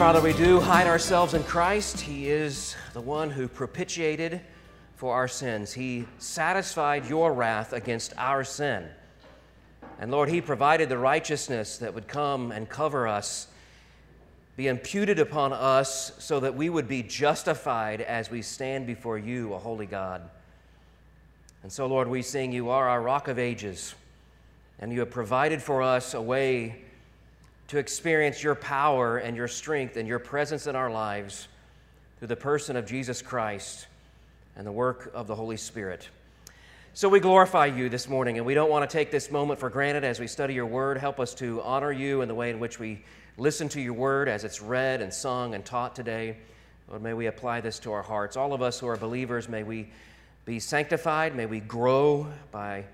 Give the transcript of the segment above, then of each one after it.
Father, we do hide ourselves in Christ. He is the one who propitiated for our sins. He satisfied your wrath against our sin. And Lord, He provided the righteousness that would come and cover us, be imputed upon us, so that we would be justified as we stand before you, a holy God. And so, Lord, we sing, You are our rock of ages, and you have provided for us a way to experience your power and your strength and your presence in our lives through the person of Jesus Christ and the work of the Holy Spirit. So we glorify you this morning, and we don't want to take this moment for granted as we study your word. Help us to honor you in the way in which we listen to your word as it's read and sung and taught today. Lord, may we apply this to our hearts. All of us who are believers, may we be sanctified, may we grow by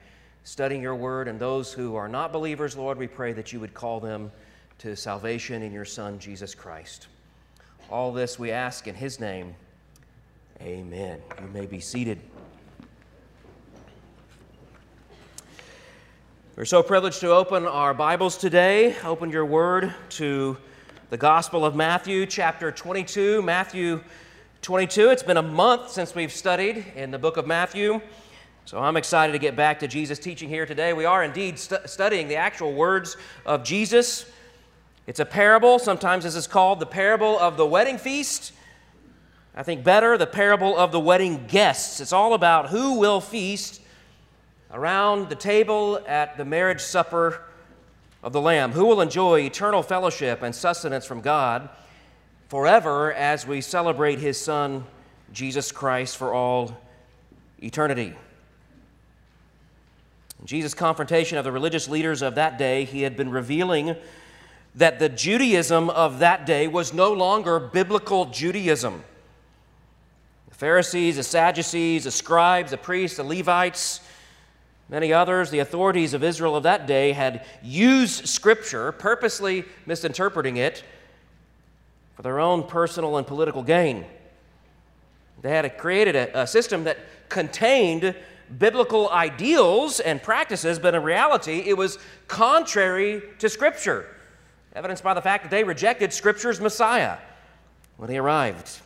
studying your word. And those who are not believers, Lord, we pray that you would call them to salvation in your Son, Jesus Christ. All this we ask in his name. Amen. You may be seated. We're so privileged to open our Bibles today. Open your word to the Gospel of Matthew, chapter 22. Matthew 22. It's been a month since we've studied in the book of Matthew. So I'm excited to get back to Jesus' teaching here today. We are indeed stu- studying the actual words of Jesus. It's a parable. Sometimes this is called the parable of the wedding feast. I think better, the parable of the wedding guests. It's all about who will feast around the table at the marriage supper of the Lamb, who will enjoy eternal fellowship and sustenance from God forever as we celebrate His Son, Jesus Christ, for all eternity. In Jesus' confrontation of the religious leaders of that day, He had been revealing that the Judaism of that day was no longer biblical Judaism. The Pharisees, the Sadducees, the scribes, the priests, the Levites, Many others, the authorities of Israel of that day, had used Scripture, purposely misinterpreting it, for their own personal and political gain. They had created a, a, system that contained biblical ideals and practices, but in reality, it was contrary to Scripture, evidenced by the fact that they rejected Scripture's Messiah when he arrived.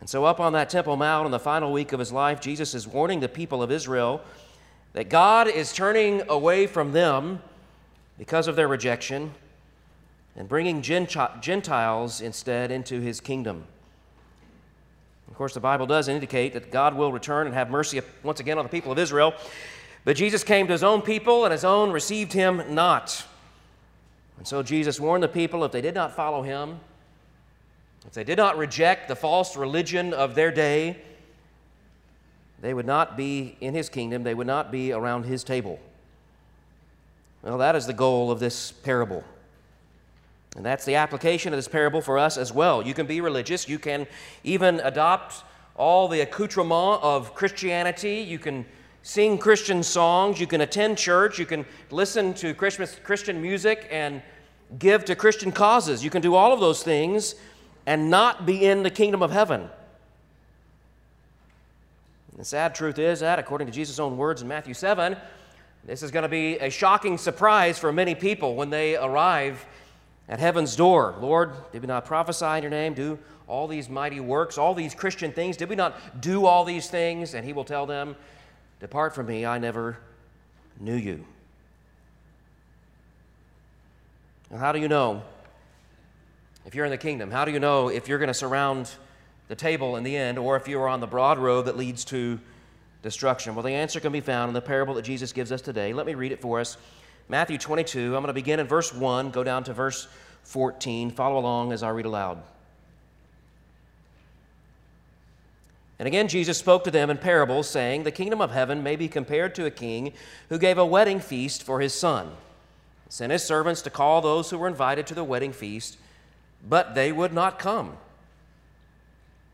And so, up on that Temple Mount in the final week of his life, Jesus is warning the people of Israel that God is turning away from them because of their rejection and bringing Gentiles instead into his kingdom. Of course, the Bible does indicate that God will return and have mercy once again on the people of Israel. But Jesus came to his own people, and his own received him not. And so Jesus warned the people if they did not follow him, if they did not reject the false religion of their day, they would not be in his kingdom, they would not be around his table. Well, that is the goal of this parable. And that's the application of this parable for us as well. You can be religious, you can even adopt all the accoutrement of Christianity, you can sing Christian songs, you can attend church, you can listen to Christmas, Christian music and give to Christian causes. You can do all of those things and not be in the kingdom of heaven. The sad truth is that, according to Jesus' own words in Matthew 7, this is going to be a shocking surprise for many people when they arrive at heaven's door. Lord, did we not prophesy in your name, do all these mighty works, all these Christian things? Did we not do all these things? And he will tell them, Depart from me, I never knew you. Now, how do you know if you're in the kingdom? How do you know if you're going to surround the table in the end or if you are on the broad road that leads to destruction? Well, the answer can be found in the parable that Jesus gives us today. Let me read it for us. Matthew 22. I'm going to begin in verse 1, go down to verse 14. Follow along as I read aloud. And again, Jesus spoke to them in parables, saying, The kingdom of heaven may be compared to a king who gave a wedding feast for his son. Sent his servants to call those who were invited to the wedding feast but they would not come.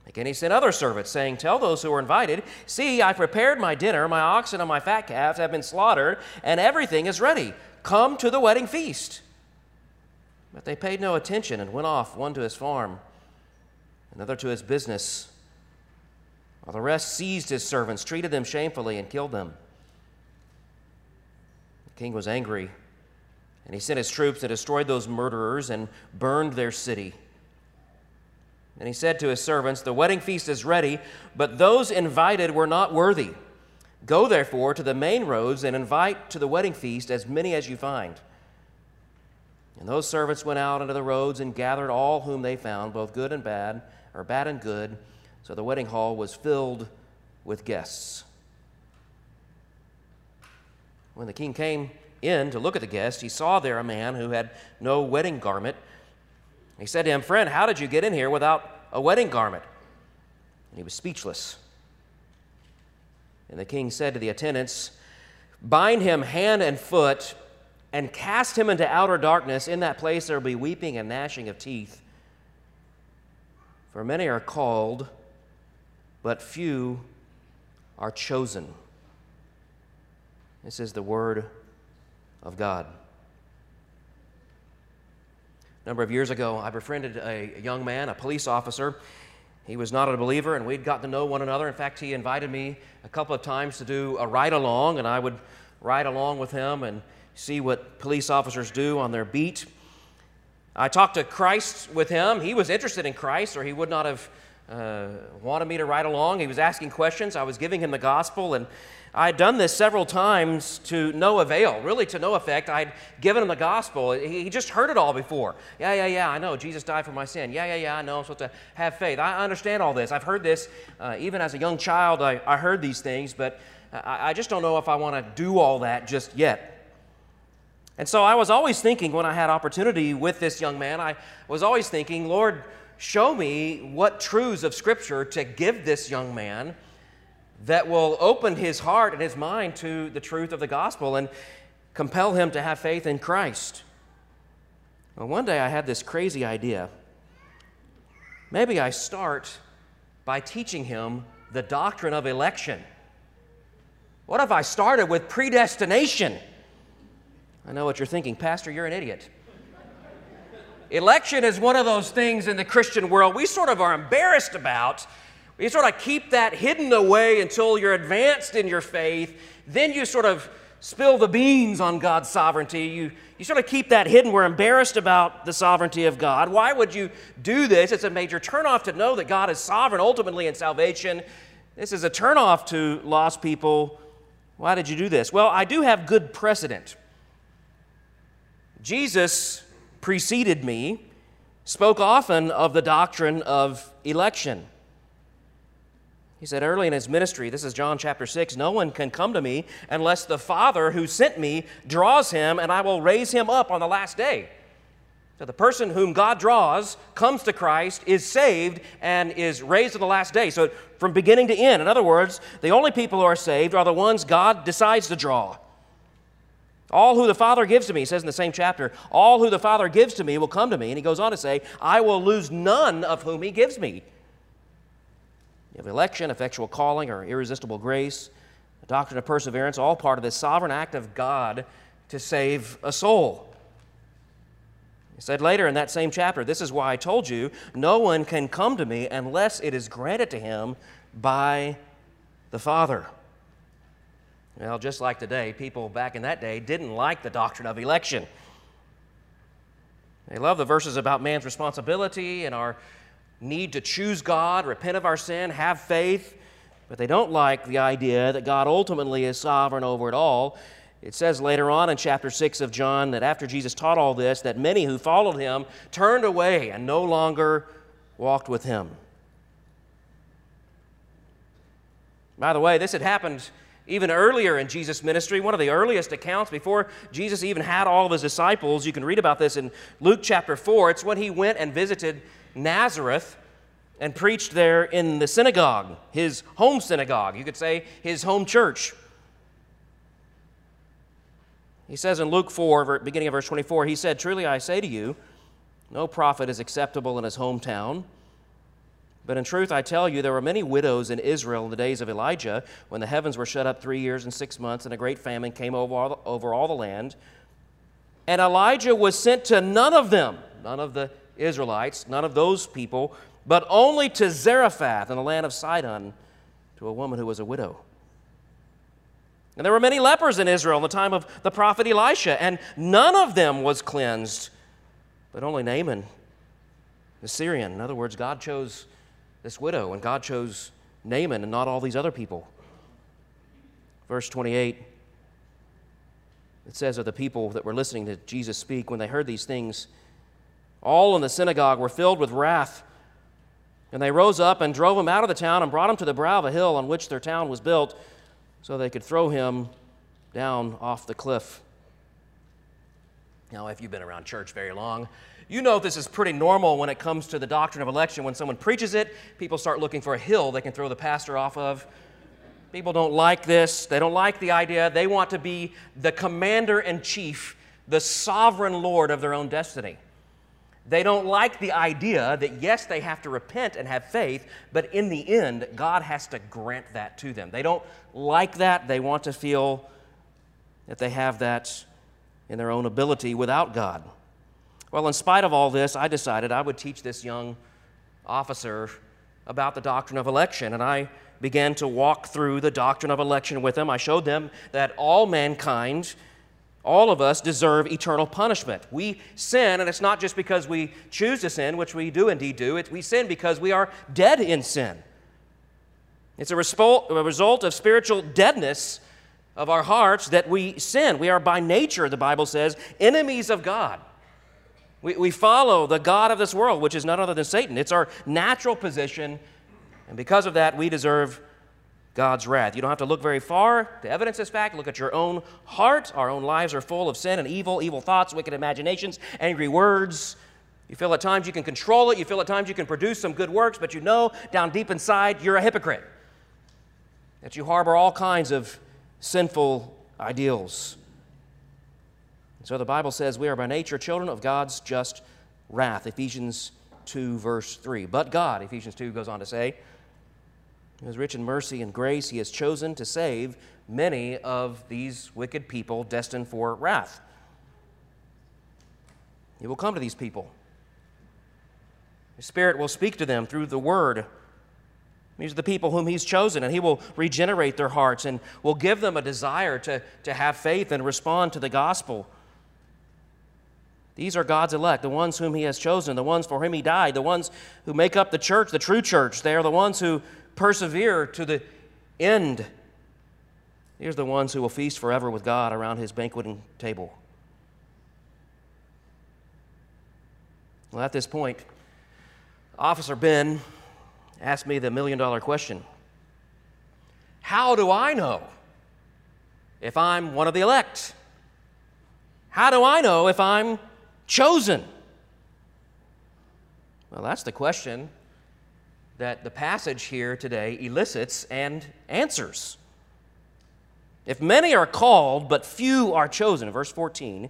Again, he sent other servants, saying, Tell those who are invited, See, I prepared my dinner, my oxen and my fat calves have been slaughtered, and everything is ready. Come to the wedding feast. But they paid no attention and went off, one to his farm, another to his business, while the rest seized his servants, treated them shamefully, and killed them. The king was angry And he sent his troops and destroyed those murderers and burned their city. And he said to his servants, The wedding feast is ready, but those invited were not worthy. Go therefore to the main roads and invite to the wedding feast as many as you find. And those servants went out into the roads and gathered all whom they found, both good and bad, or bad and good. So the wedding hall was filled with guests. When the king came in to look at the guests, he saw there a man who had no wedding garment. He said to him, Friend, how did you get in here without a wedding garment? And he was speechless. And the king said to the attendants, Bind him hand and foot and cast him into outer darkness. In that place there will be weeping and gnashing of teeth. For many are called, but few are chosen. This is the word of God. A number of years ago, I befriended a young man, a police officer. He was not a believer, and we'd gotten to know one another. In fact, he invited me a couple of times to do a ride along, and I would ride along with him and see what police officers do on their beat. I talked to Christ with him. He was interested in Christ, or he would not have uh, wanted me to ride along. He was asking questions. I was giving him the gospel, and I'd done this several times to no avail, really to no effect. I'd given him the gospel. He just heard it all before. Yeah, yeah, yeah, I know. Jesus died for my sin. Yeah, yeah, yeah, I know. I'm supposed to have faith. I understand all this. I've heard this. Uh, even as a young child, I, I heard these things, but I, I just don't know if I want to do all that just yet. And so I was always thinking when I had opportunity with this young man, I was always thinking, Lord, show me what truths of Scripture to give this young man that will open his heart and his mind to the truth of the gospel and compel him to have faith in Christ. Well, one day I had this crazy idea. Maybe I start by teaching him the doctrine of election. What if I started with predestination? I know what you're thinking, Pastor, you're an idiot. Election is one of those things in the Christian world we sort of are embarrassed about you sort of keep that hidden away until you're advanced in your faith. Then you sort of spill the beans on God's sovereignty. You, you sort of keep that hidden. We're embarrassed about the sovereignty of God. Why would you do this? It's a major turnoff to know that God is sovereign ultimately in salvation. This is a turnoff to lost people. Why did you do this? Well, I do have good precedent. Jesus preceded me, spoke often of the doctrine of election. He said early in his ministry, this is John chapter 6, no one can come to me unless the Father who sent me draws him, and I will raise him up on the last day. So the person whom God draws comes to Christ, is saved, and is raised on the last day. So from beginning to end, in other words, the only people who are saved are the ones God decides to draw. All who the Father gives to me, he says in the same chapter, all who the Father gives to me will come to me. And he goes on to say, I will lose none of whom he gives me. You have election, effectual calling, or irresistible grace, the doctrine of perseverance, all part of this sovereign act of God to save a soul. He said later in that same chapter, This is why I told you, no one can come to me unless it is granted to him by the Father. Well, just like today, people back in that day didn't like the doctrine of election. They love the verses about man's responsibility and our need to choose God, repent of our sin, have faith, but they don't like the idea that God ultimately is sovereign over it all. It says later on in chapter 6 of John that after Jesus taught all this, that many who followed him turned away and no longer walked with him. By the way, this had happened even earlier in Jesus' ministry, one of the earliest accounts before Jesus even had all of his disciples. You can read about this in Luke chapter 4. It's when he went and visited Nazareth and preached there in the synagogue, his home synagogue. You could say his home church. He says in Luke 4, beginning of verse 24, he said, Truly I say to you, no prophet is acceptable in his hometown. But in truth, I tell you, there were many widows in Israel in the days of Elijah, when the heavens were shut up three years and six months, and a great famine came over all the, over all the land. And Elijah was sent to none of them, none of the Israelites, none of those people, but only to Zarephath in the land of Sidon, to a woman who was a widow. And there were many lepers in Israel in the time of the prophet Elisha, and none of them was cleansed, but only Naaman, the Syrian. In other words, God chose this widow, and God chose Naaman and not all these other people. Verse 28, it says of the people that were listening to Jesus speak, when they heard these things, all in the synagogue were filled with wrath. And they rose up and drove him out of the town and brought him to the brow of a hill on which their town was built so they could throw him down off the cliff. Now, if you've been around church very long, you know this is pretty normal when it comes to the doctrine of election. When someone preaches it, people start looking for a hill they can throw the pastor off of. People don't like this. They don't like the idea. They want to be the commander in chief, the sovereign Lord of their own destiny. They don't like the idea that, yes, they have to repent and have faith, but in the end, God has to grant that to them. They don't like that. They want to feel that they have that in their own ability without God. Well, in spite of all this, I decided I would teach this young officer about the doctrine of election, and I began to walk through the doctrine of election with them. I showed them that all mankind all of us deserve eternal punishment. We sin, and it's not just because we choose to sin, which we do indeed do, we sin because we are dead in sin. It's a, a result of spiritual deadness of our hearts that we sin. We are by nature, the Bible says, enemies of God. We, we follow the God of this world, which is none other than Satan. It's our natural position, and because of that, we deserve God's wrath. You don't have to look very far to evidence this fact. Look at your own heart. Our own lives are full of sin and evil, evil thoughts, wicked imaginations, angry words. You feel at times you can control it. You feel at times you can produce some good works, but you know down deep inside you're a hypocrite. That you harbor all kinds of sinful ideals. So the Bible says we are by nature children of God's just wrath. Ephesians 2, verse 3. But God, Ephesians 2 goes on to say, is rich in mercy and grace. He has chosen to save many of these wicked people destined for wrath. He will come to these people. His Spirit will speak to them through the Word. These are the people whom He's chosen, and He will regenerate their hearts and will give them a desire to, to have faith and respond to the gospel. These are God's elect, the ones whom He has chosen, the ones for whom He died, the ones who make up the church, the true church. They are the ones who persevere to the end. These are the ones who will feast forever with God around his banqueting table. Well, at this point, Officer Ben asked me the million dollar question How do I know if I'm one of the elect? How do I know if I'm chosen? Well, that's the question that the passage here today elicits and answers. If many are called, but few are chosen, verse 14,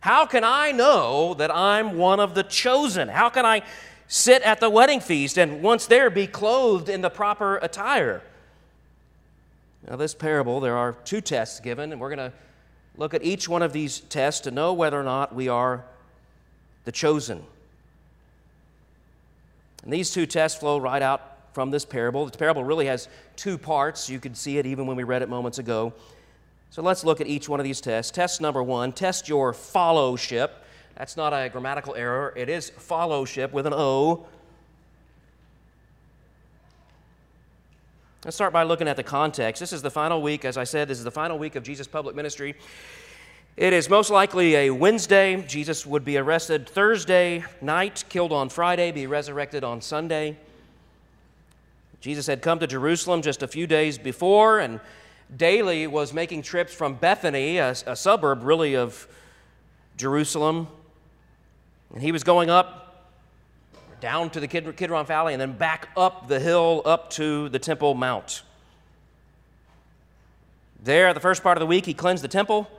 how can I know that I'm one of the chosen? How can I sit at the wedding feast and once there be clothed in the proper attire? Now, this parable, there are two tests given, and we're going to look at each one of these tests to know whether or not we are the chosen. And these two tests flow right out from this parable. The parable really has two parts. You could see it even when we read it moments ago. So let's look at each one of these tests. Test number one test your fellowship. That's not a grammatical error, it is fellowship with an O. Let's start by looking at the context. This is the final week, as I said, this is the final week of Jesus' public ministry. It is most likely a Wednesday. Jesus would be arrested Thursday night, killed on Friday, be resurrected on Sunday. Jesus had come to Jerusalem just a few days before and daily was making trips from Bethany, a, a suburb really of Jerusalem. And he was going up down to the Kidron Valley and then back up the hill up to the Temple Mount. There, the first part of the week, he cleansed the temple.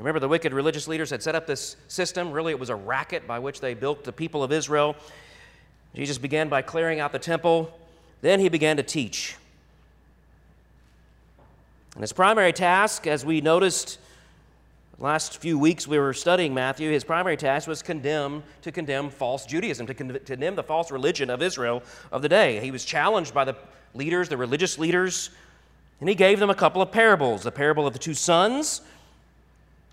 Remember the wicked religious leaders had set up this system. Really, it was a racket by which they built the people of Israel. Jesus began by clearing out the temple. Then he began to teach. And his primary task, as we noticed last few weeks we were studying Matthew, his primary task was condemn, to condemn false Judaism, to condemn the false religion of Israel of the day. He was challenged by the leaders, the religious leaders, And he gave them a couple of parables the parable of the two sons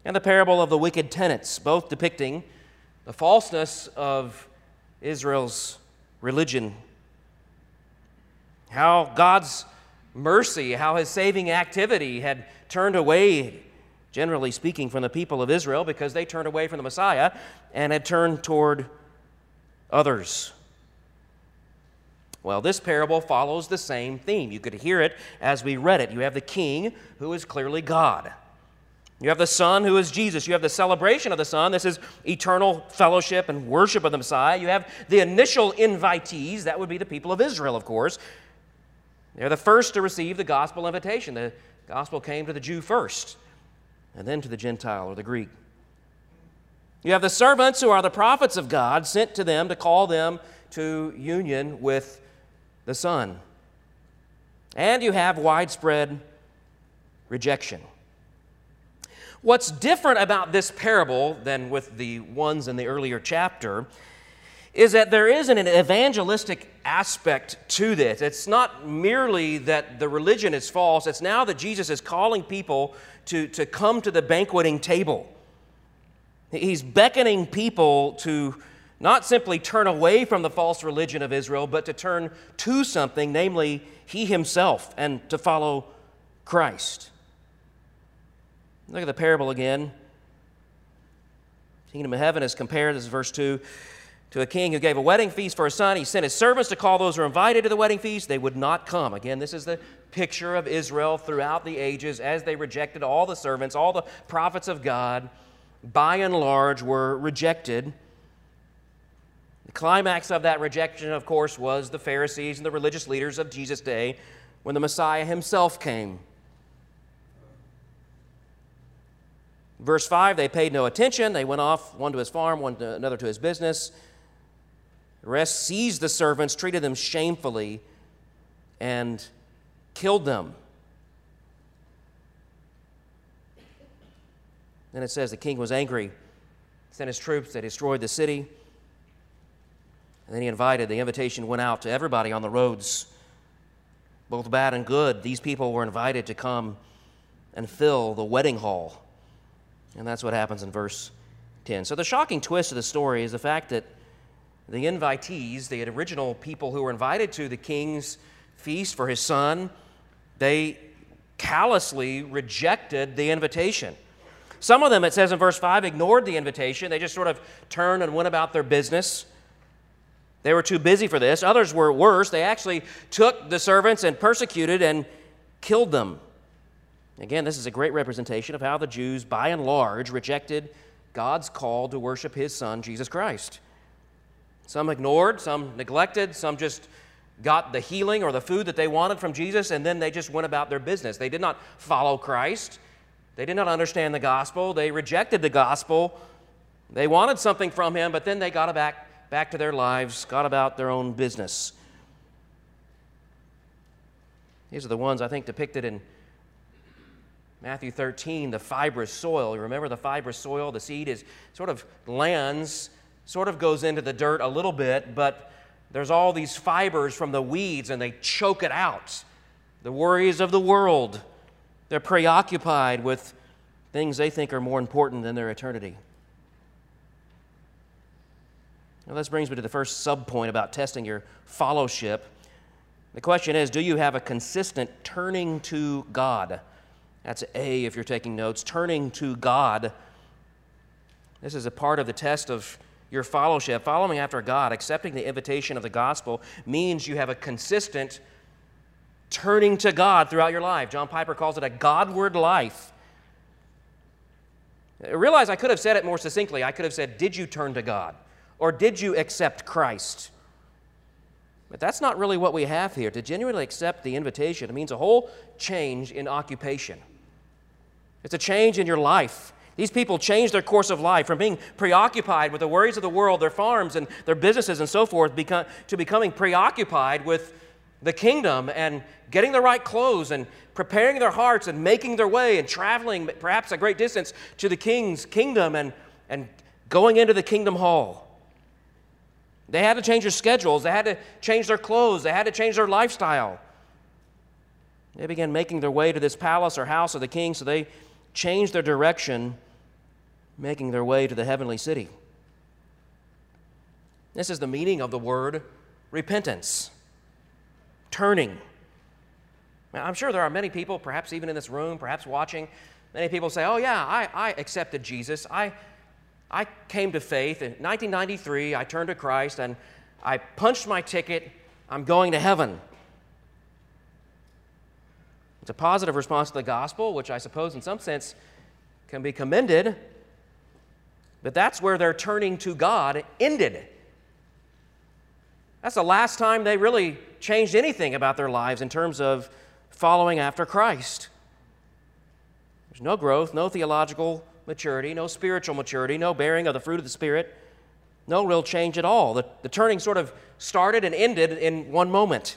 and the parable of the wicked tenants, both depicting the falseness of Israel's religion. How God's mercy, how his saving activity had turned away, generally speaking, from the people of Israel because they turned away from the Messiah and had turned toward others. Well, this parable follows the same theme. You could hear it as we read it. You have the king, who is clearly God. You have the Son, who is Jesus. You have the celebration of the Son. This is eternal fellowship and worship of the Messiah. You have the initial invitees. That would be the people of Israel, of course. They're the first to receive the gospel invitation. The gospel came to the Jew first, and then to the Gentile or the Greek. You have the servants who are the prophets of God sent to them to call them to union with the Son. And you have widespread rejection. What's different about this parable than with the ones in the earlier chapter is that there is an evangelistic aspect to this. It's not merely that the religion is false, it's now that Jesus is calling people to, to come to the banqueting table. He's beckoning people to not simply turn away from the false religion of Israel, but to turn to something, namely He Himself, and to follow Christ. Look at the parable again. Kingdom of heaven is compared, this is verse 2, to a king who gave a wedding feast for his son. He sent his servants to call those who were invited to the wedding feast. They would not come. Again, this is the picture of Israel throughout the ages as they rejected all the servants, all the prophets of God, by and large, were rejected. The climax of that rejection, of course, was the Pharisees and the religious leaders of Jesus' day when the Messiah himself came. Verse 5 they paid no attention. They went off, one to his farm, one to another to his business. The rest seized the servants, treated them shamefully, and killed them. Then it says the king was angry, sent his troops, they destroyed the city. And then he invited, the invitation went out to everybody on the roads, both bad and good. These people were invited to come and fill the wedding hall and that's what happens in verse 10. So the shocking twist of the story is the fact that the invitees, the original people who were invited to the king's feast for his son, they callously rejected the invitation. Some of them, it says in verse 5, ignored the invitation. They just sort of turned and went about their business. They were too busy for this. Others were worse. They actually took the servants and persecuted and killed them. Again, this is a great representation of how the Jews, by and large, rejected God's call to worship His Son, Jesus Christ. Some ignored, some neglected, some just got the healing or the food that they wanted from Jesus, and then they just went about their business. They did not follow Christ, they did not understand the gospel, they rejected the gospel. They wanted something from Him, but then they got back, back to their lives, got about their own business. These are the ones I think depicted in Matthew 13, the fibrous soil. You remember the fibrous soil? The seed is sort of lands, sort of goes into the dirt a little bit, but there's all these fibers from the weeds and they choke it out. The worries of the world. They're preoccupied with things they think are more important than their eternity. Now, this brings me to the first sub point about testing your fellowship. The question is do you have a consistent turning to God? That's A if you're taking notes. Turning to God. This is a part of the test of your fellowship. Following after God, accepting the invitation of the gospel, means you have a consistent turning to God throughout your life. John Piper calls it a Godward life. Realize I could have said it more succinctly. I could have said, Did you turn to God? Or did you accept Christ? But that's not really what we have here. To genuinely accept the invitation, it means a whole change in occupation. It's a change in your life. These people changed their course of life from being preoccupied with the worries of the world, their farms and their businesses and so forth, to becoming preoccupied with the kingdom and getting the right clothes and preparing their hearts and making their way and traveling perhaps a great distance to the king's kingdom and, and going into the kingdom hall. They had to change their schedules, they had to change their clothes, they had to change their lifestyle. They began making their way to this palace or house of the king, so they changed their direction, making their way to the heavenly city. This is the meaning of the word repentance, turning. Now, I'm sure there are many people, perhaps even in this room, perhaps watching, many people say, Oh, yeah, I, I accepted Jesus. I, I came to faith. In 1993, I turned to Christ and I punched my ticket. I'm going to heaven. It's a positive response to the gospel, which I suppose in some sense can be commended. But that's where their turning to God ended. That's the last time they really changed anything about their lives in terms of following after Christ. There's no growth, no theological maturity, no spiritual maturity, no bearing of the fruit of the Spirit, no real change at all. The, the turning sort of started and ended in one moment.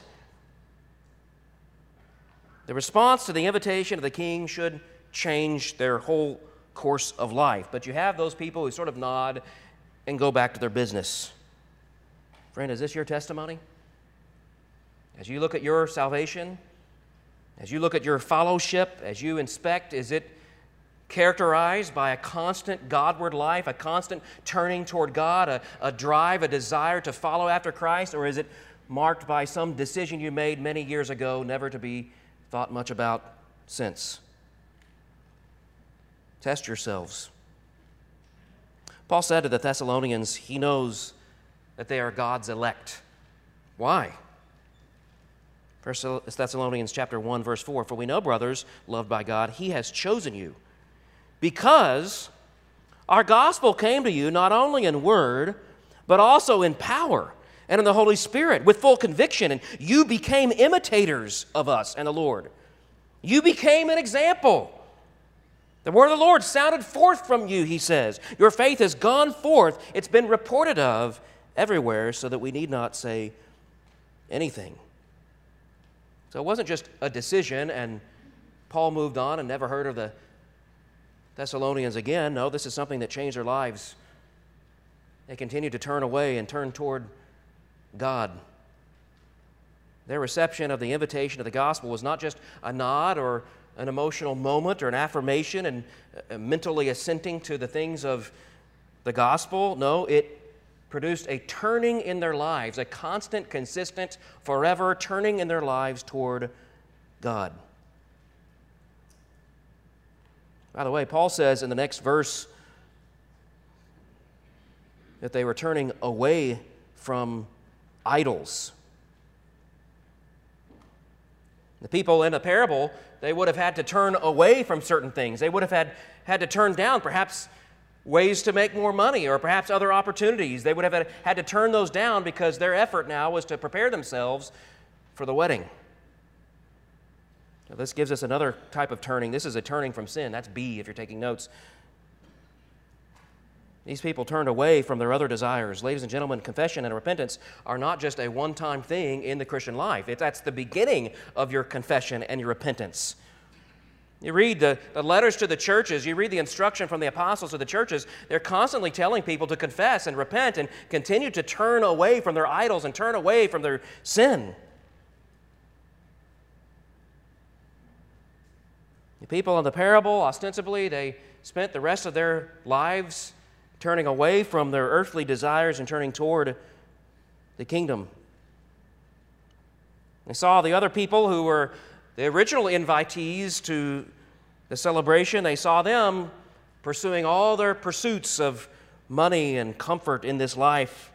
The response to the invitation of the king should change their whole course of life. But you have those people who sort of nod and go back to their business. Friend, is this your testimony? As you look at your salvation, as you look at your fellowship, as you inspect, is it characterized by a constant Godward life, a constant turning toward God, a, a drive, a desire to follow after Christ, or is it marked by some decision you made many years ago, never to be thought much about since? Test yourselves. Paul said to the Thessalonians, he knows that they are God's elect. Why? First Thessalonians chapter 1 verse 4 For we know brothers loved by God he has chosen you because our gospel came to you not only in word, but also in power and in the Holy Spirit with full conviction. And you became imitators of us and the Lord. You became an example. The word of the Lord sounded forth from you, he says. Your faith has gone forth, it's been reported of everywhere, so that we need not say anything. So it wasn't just a decision and Paul moved on and never heard of the Thessalonians again. No, this is something that changed their lives. They continued to turn away and turn toward God. Their reception of the invitation of the gospel was not just a nod or an emotional moment or an affirmation and uh, mentally assenting to the things of the gospel. No, it produced a turning in their lives, a constant, consistent, forever turning in their lives toward God. By the way, Paul says in the next verse that they were turning away from idols. The people in the parable, they would have had to turn away from certain things. They would have had, had to turn down perhaps ways to make more money or perhaps other opportunities. They would have had to turn those down because their effort now was to prepare themselves for the wedding. Now, this gives us another type of turning. This is a turning from sin. That's B if you're taking notes. These people turned away from their other desires. Ladies and gentlemen, confession and repentance are not just a one time thing in the Christian life, it, that's the beginning of your confession and your repentance. You read the, the letters to the churches, you read the instruction from the apostles to the churches, they're constantly telling people to confess and repent and continue to turn away from their idols and turn away from their sin. The people in the parable, ostensibly, they spent the rest of their lives turning away from their earthly desires and turning toward the kingdom. They saw the other people who were the original invitees to the celebration, they saw them pursuing all their pursuits of money and comfort in this life.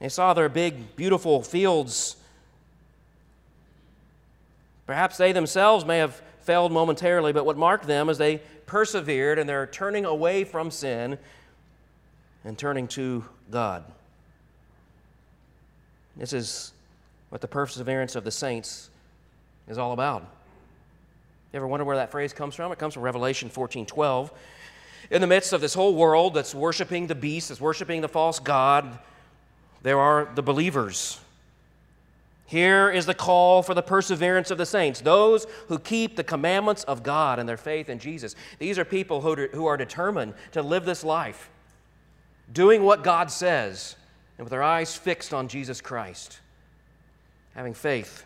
They saw their big, beautiful fields Perhaps they themselves may have failed momentarily, but what marked them is they persevered and they're turning away from sin and turning to God. This is what the perseverance of the saints is all about. You ever wonder where that phrase comes from? It comes from Revelation 14 12. In the midst of this whole world that's worshiping the beast, that's worshiping the false God, there are the believers here is the call for the perseverance of the saints, those who keep the commandments of God and their faith in Jesus. These are people who who are determined to live this life, doing what God says, and with their eyes fixed on Jesus Christ. having faith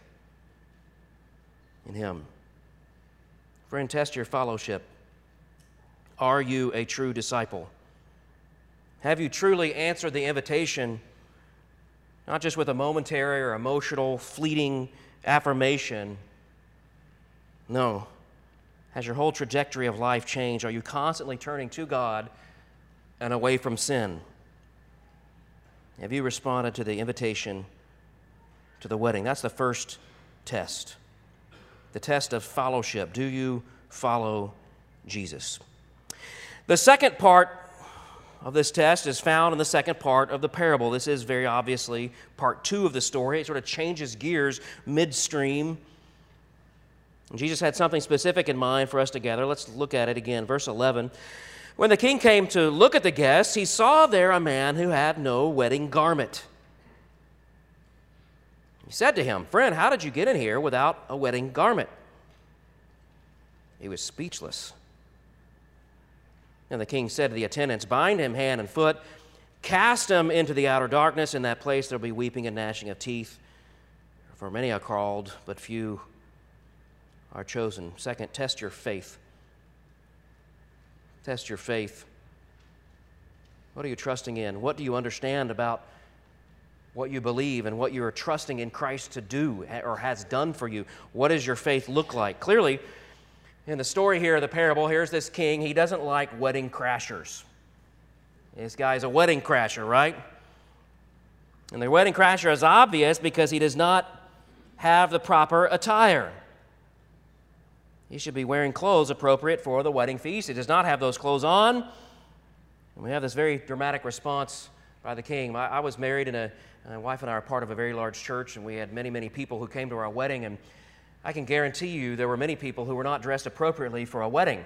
in Him. Friend, test your fellowship. Are you a true disciple? Have you truly answered the invitation, not just with a momentary or emotional, fleeting affirmation? No. Has your whole trajectory of life changed? Are you constantly turning to God and away from sin? Have you responded to the invitation to the wedding? That's the first test. The test of fellowship. Do you follow Jesus? The second part of this test is found in the second part of the parable. This is very obviously part two of the story. It sort of changes gears midstream. Jesus had something specific in mind for us together. Let's look at it again. Verse 11. When the king came to look at the guests, he saw there a man who had no wedding garment. He said to him, Friend, how did you get in here without a wedding garment? He was speechless. And the king said to the attendants, Bind him hand and foot, cast him into the outer darkness. In that place there will be weeping and gnashing of teeth. For many are called, but few are chosen. Second, test your faith. Test your faith. What are you trusting in? What do you understand about what you believe and what you are trusting in Christ to do or has done for you? What does your faith look like? Clearly, in the story here, the parable, here's this king. He doesn't like wedding crashers. This guy's a wedding crasher, right? And the wedding crasher is obvious because he does not have the proper attire. He should be wearing clothes appropriate for the wedding feast. He does not have those clothes on. And we have this very dramatic response by the king. I, I was married, and a, my wife and I are part of a very large church, and we had many, many people who came to our wedding. And I can guarantee you there were many people who were not dressed appropriately for a wedding.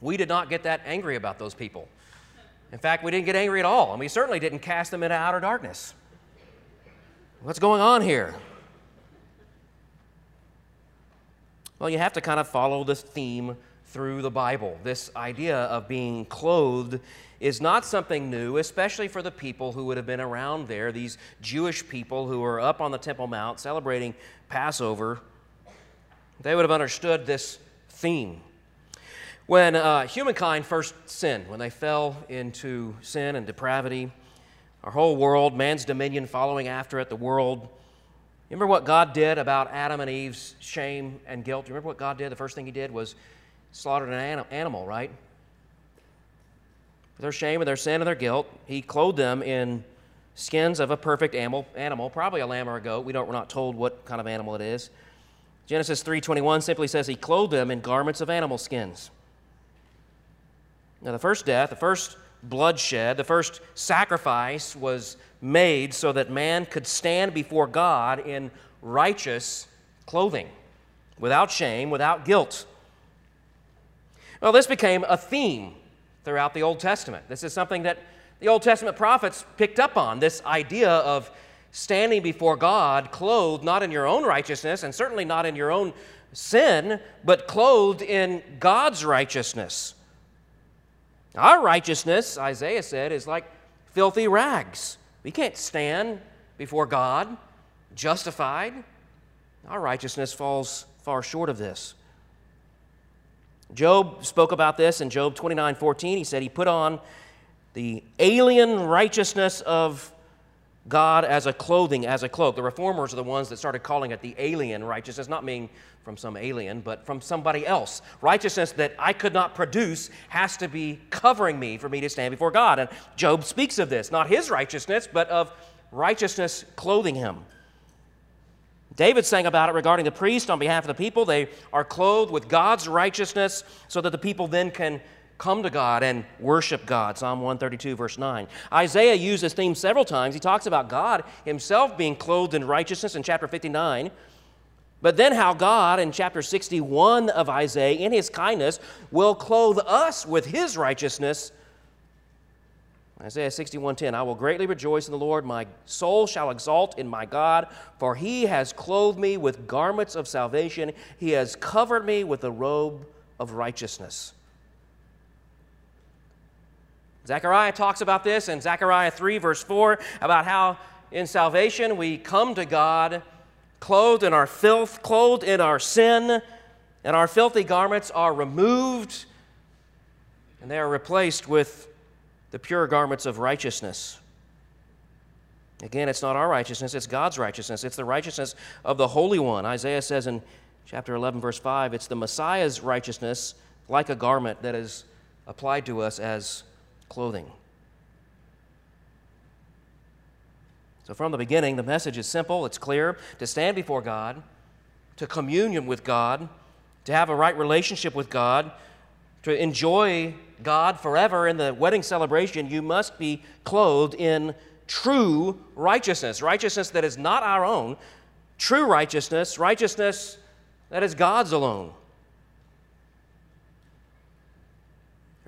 We did not get that angry about those people. In fact, we didn't get angry at all, and we certainly didn't cast them into outer darkness. What's going on here? Well, you have to kind of follow this theme through the Bible. This idea of being clothed is not something new, especially for the people who would have been around there, these Jewish people who were up on the Temple Mount celebrating Passover. They would have understood this theme. When uh, humankind first sinned, when they fell into sin and depravity, our whole world, man's dominion following after it, the world. Remember what God did about Adam and Eve's shame and guilt? Remember what God did? The first thing He did was slaughtered an animal, right? For their shame and their sin and their guilt, He clothed them in skins of a perfect animal, animal probably a lamb or a goat. We don't, we're not told what kind of animal it is. Genesis 3:21 simply says he clothed them in garments of animal skins. Now the first death, the first bloodshed, the first sacrifice was made so that man could stand before God in righteous clothing, without shame, without guilt. Well, this became a theme throughout the Old Testament. This is something that the Old Testament prophets picked up on this idea of standing before God clothed not in your own righteousness and certainly not in your own sin, but clothed in God's righteousness. Our righteousness, Isaiah said, is like filthy rags. We can't stand before God justified. Our righteousness falls far short of this. Job spoke about this in Job 29 14. He said he put on the alien righteousness of God as a clothing, as a cloak. The reformers are the ones that started calling it the alien righteousness, not meaning from some alien, but from somebody else. Righteousness that I could not produce has to be covering me for me to stand before God. And Job speaks of this, not his righteousness, but of righteousness clothing him. David sang about it regarding the priest on behalf of the people. They are clothed with God's righteousness so that the people then can come to God and worship God. Psalm 132, verse 9. Isaiah used this theme several times. He talks about God himself being clothed in righteousness in chapter 59. But then, how God in chapter 61 of Isaiah, in his kindness, will clothe us with his righteousness. Isaiah 61:10 I will greatly rejoice in the Lord my soul shall exult in my God for he has clothed me with garments of salvation he has covered me with a robe of righteousness Zechariah talks about this in Zechariah 3, verse 4, about how in salvation, we come to God clothed in our filth, clothed in our sin, and our filthy garments are removed and they are replaced with the pure garments of righteousness. Again, it's not our righteousness, it's God's righteousness. It's the righteousness of the Holy One. Isaiah says in chapter 11, verse 5, it's the Messiah's righteousness, like a garment that is applied to us as clothing. So, from the beginning, the message is simple, it's clear to stand before God, to communion with God, to have a right relationship with God, to enjoy God forever in the wedding celebration, you must be clothed in true righteousness. Righteousness that is not our own, true righteousness, righteousness that is God's alone.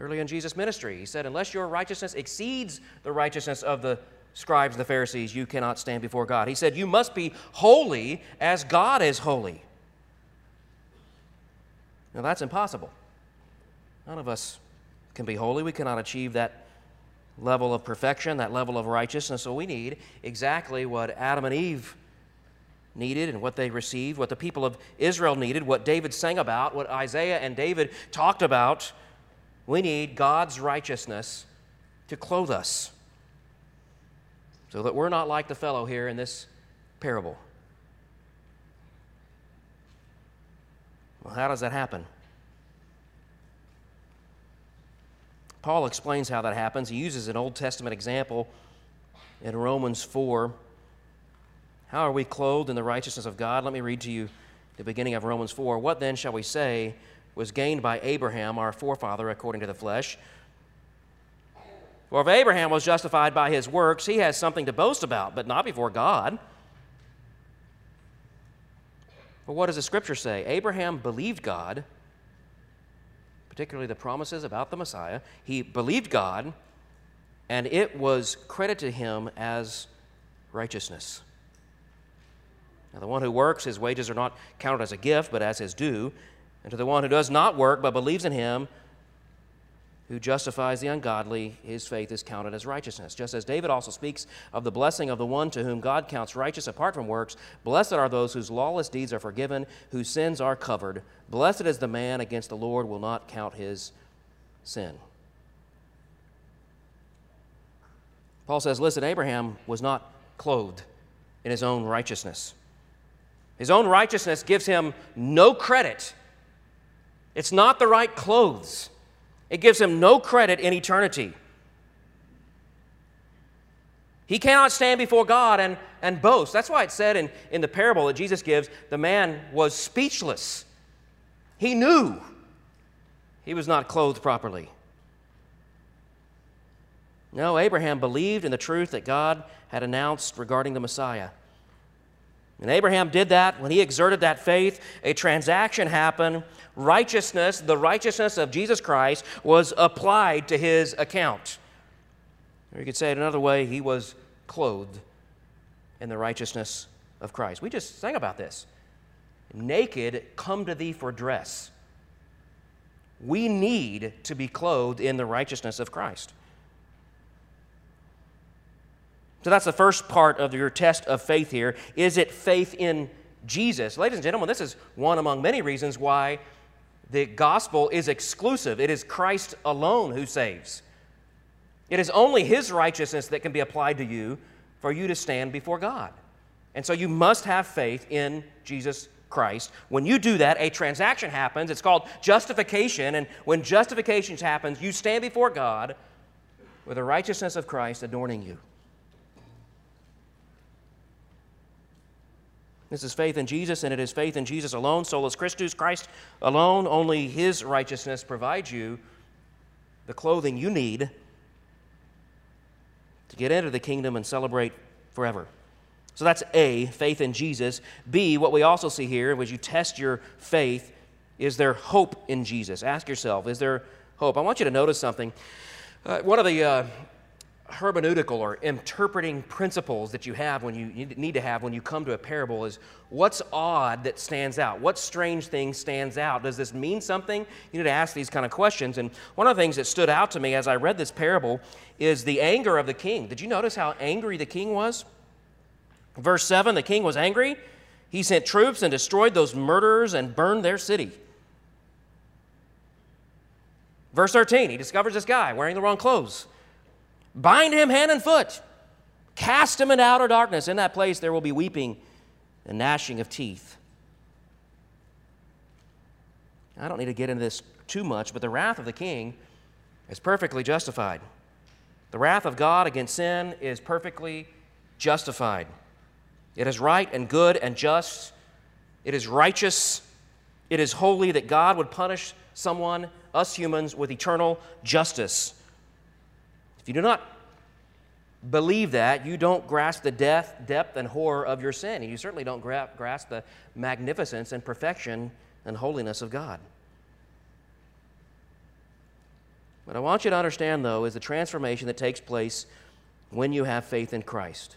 Early in Jesus' ministry, he said, Unless your righteousness exceeds the righteousness of the scribes, and the Pharisees, you cannot stand before God. He said, You must be holy as God is holy. Now, that's impossible. None of us can be holy. We cannot achieve that level of perfection, that level of righteousness. So we need exactly what Adam and Eve needed and what they received, what the people of Israel needed, what David sang about, what Isaiah and David talked about. We need God's righteousness to clothe us so that we're not like the fellow here in this parable. Well, how does that happen? Paul explains how that happens. He uses an Old Testament example in Romans 4. How are we clothed in the righteousness of God? Let me read to you the beginning of Romans 4. What then shall we say was gained by Abraham, our forefather, according to the flesh? For if Abraham was justified by his works, he has something to boast about, but not before God. But what does the scripture say? Abraham believed God particularly the promises about the Messiah. He believed God, and it was credited to him as righteousness. Now, the one who works, his wages are not counted as a gift, but as his due. And to the one who does not work, but believes in him, who justifies the ungodly, his faith is counted as righteousness. Just as David also speaks of the blessing of the one to whom God counts righteous apart from works, blessed are those whose lawless deeds are forgiven, whose sins are covered. Blessed is the man against the Lord will not count his sin. Paul says, listen, Abraham was not clothed in his own righteousness. His own righteousness gives him no credit. It's not the right clothes. It gives him no credit in eternity. He cannot stand before God and, and boast. That's why it said in, in the parable that Jesus gives the man was speechless. He knew he was not clothed properly. No, Abraham believed in the truth that God had announced regarding the Messiah. And Abraham did that when he exerted that faith. A transaction happened. Righteousness, the righteousness of Jesus Christ, was applied to his account. Or you could say it another way he was clothed in the righteousness of Christ. We just sang about this. Naked, come to thee for dress. We need to be clothed in the righteousness of Christ. So that's the first part of your test of faith here. Is it faith in Jesus? Ladies and gentlemen, this is one among many reasons why the gospel is exclusive. It is Christ alone who saves. It is only his righteousness that can be applied to you for you to stand before God. And so you must have faith in Jesus Christ. When you do that, a transaction happens. It's called justification. And when justification happens, you stand before God with the righteousness of Christ adorning you. This is faith in Jesus, and it is faith in Jesus alone, solus Christus, Christ alone. Only His righteousness provides you the clothing you need to get into the kingdom and celebrate forever. So that's A, faith in Jesus. B, what we also see here, as you test your faith, is there hope in Jesus? Ask yourself, is there hope? I want you to notice something. Uh, one of the uh, hermeneutical or interpreting principles that you have when you, need to have when you come to a parable is what's odd that stands out? What strange thing stands out? Does this mean something? You need to ask these kind of questions. And one of the things that stood out to me as I read this parable is the anger of the king. Did you notice how angry the king was? Verse 7 the king was angry. He sent troops and destroyed those murderers and burned their city. Verse 13 he discovers this guy wearing the wrong clothes. Bind him hand and foot, cast him into outer darkness. In that place there will be weeping and gnashing of teeth. I don't need to get into this too much, but the wrath of the king is perfectly justified. The wrath of God against sin is perfectly justified. It is right and good and just. It is righteous. It is holy that God would punish someone, us humans, with eternal justice. If you do not believe that, you don't grasp the depth, depth and horror of your sin. And you certainly don't grasp the magnificence and perfection and holiness of God. What I want you to understand, though, is the transformation that takes place when you have faith in Christ.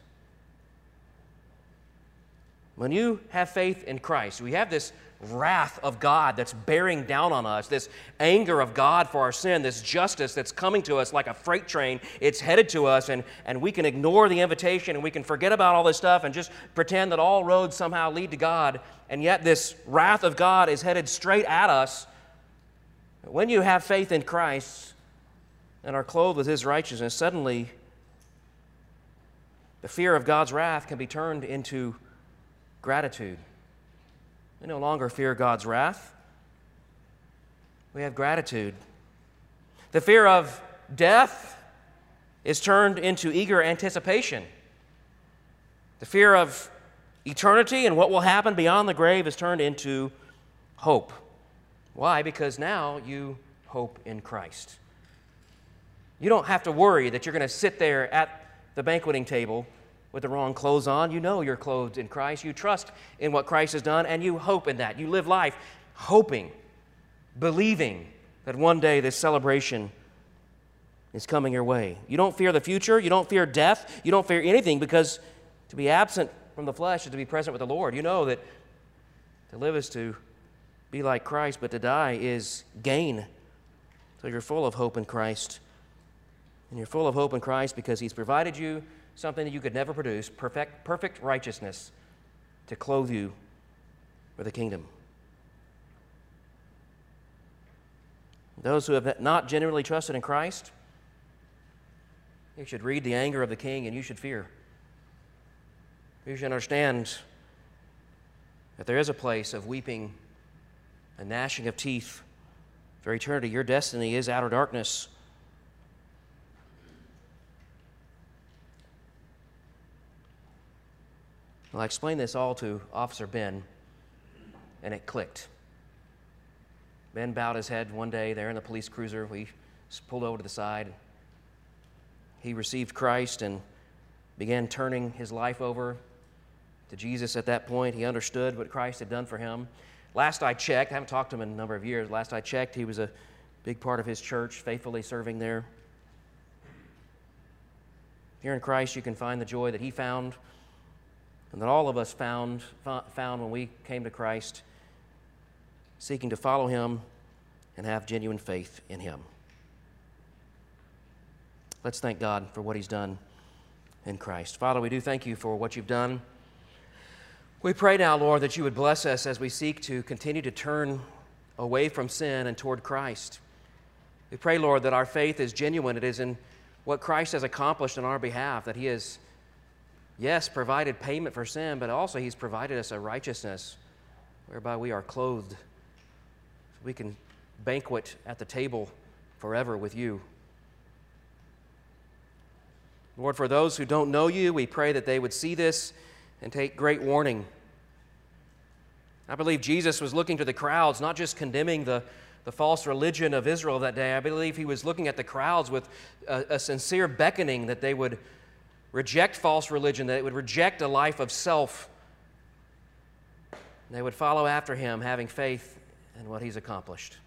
When you have faith in Christ, we have this wrath of God that's bearing down on us, this anger of God for our sin, this justice that's coming to us like a freight train. It's headed to us, and, and we can ignore the invitation and we can forget about all this stuff and just pretend that all roads somehow lead to God. And yet, this wrath of God is headed straight at us. When you have faith in Christ, and are clothed with his righteousness, suddenly the fear of God's wrath can be turned into gratitude. We no longer fear God's wrath, we have gratitude. The fear of death is turned into eager anticipation. The fear of eternity and what will happen beyond the grave is turned into hope. Why? Because now you hope in Christ. You don't have to worry that you're going to sit there at the banqueting table with the wrong clothes on. You know you're clothed in Christ. You trust in what Christ has done, and you hope in that. You live life hoping, believing that one day this celebration is coming your way. You don't fear the future. You don't fear death. You don't fear anything because to be absent from the flesh is to be present with the Lord. You know that to live is to be like Christ, but to die is gain. So you're full of hope in Christ. And you're full of hope in Christ because He's provided you something that you could never produce perfect, perfect righteousness to clothe you with the kingdom. Those who have not genuinely trusted in Christ, you should read the anger of the king and you should fear. You should understand that there is a place of weeping and gnashing of teeth for eternity. Your destiny is outer darkness. Well, I explained this all to Officer Ben, and it clicked. Ben bowed his head one day there in the police cruiser. We pulled over to the side. He received Christ and began turning his life over to Jesus at that point. He understood what Christ had done for him. Last I checked, I haven't talked to him in a number of years. Last I checked, he was a big part of his church, faithfully serving there. Here in Christ, you can find the joy that he found and that all of us found, found when we came to Christ, seeking to follow Him and have genuine faith in Him. Let's thank God for what He's done in Christ. Father, we do thank you for what you've done. We pray now, Lord, that you would bless us as we seek to continue to turn away from sin and toward Christ. We pray, Lord, that our faith is genuine. It is in what Christ has accomplished on our behalf, that He has yes, provided payment for sin, but also He's provided us a righteousness whereby we are clothed. So we can banquet at the table forever with you. Lord, for those who don't know you, we pray that they would see this and take great warning. I believe Jesus was looking to the crowds, not just condemning the, the false religion of Israel that day. I believe he was looking at the crowds with a, a sincere beckoning that they would reject false religion, that it would reject a life of self. They would follow after him, having faith in what he's accomplished.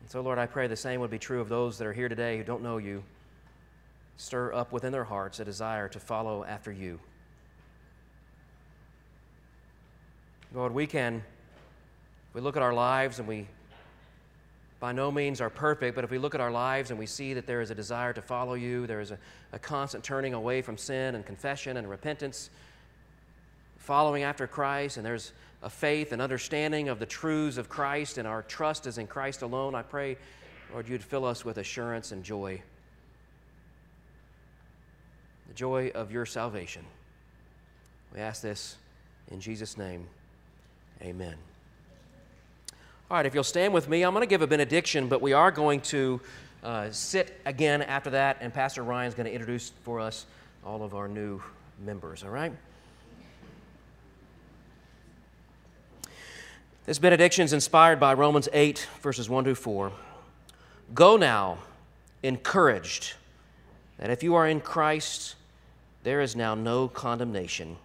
And so, Lord, I pray the same would be true of those that are here today who don't know you. Stir up within their hearts a desire to follow after you. Lord, we can, we look at our lives and we by no means are perfect, but if we look at our lives and we see that there is a desire to follow you, there is a, a constant turning away from sin and confession and repentance, following after Christ, and there's a faith and understanding of the truths of Christ, and our trust is in Christ alone, I pray, Lord, you'd fill us with assurance and joy. The joy of your salvation. We ask this in Jesus' name. Amen. All right, if you'll stand with me, I'm going to give a benediction, but we are going to uh, sit again after that, and Pastor Ryan's going to introduce for us all of our new members, all right? This benediction is inspired by Romans 8, verses 1 to 4. Go now, encouraged, that if you are in Christ, there is now no condemnation.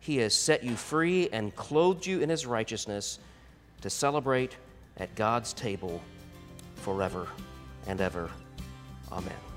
He has set you free and clothed you in his righteousness to celebrate at God's table forever and ever. Amen.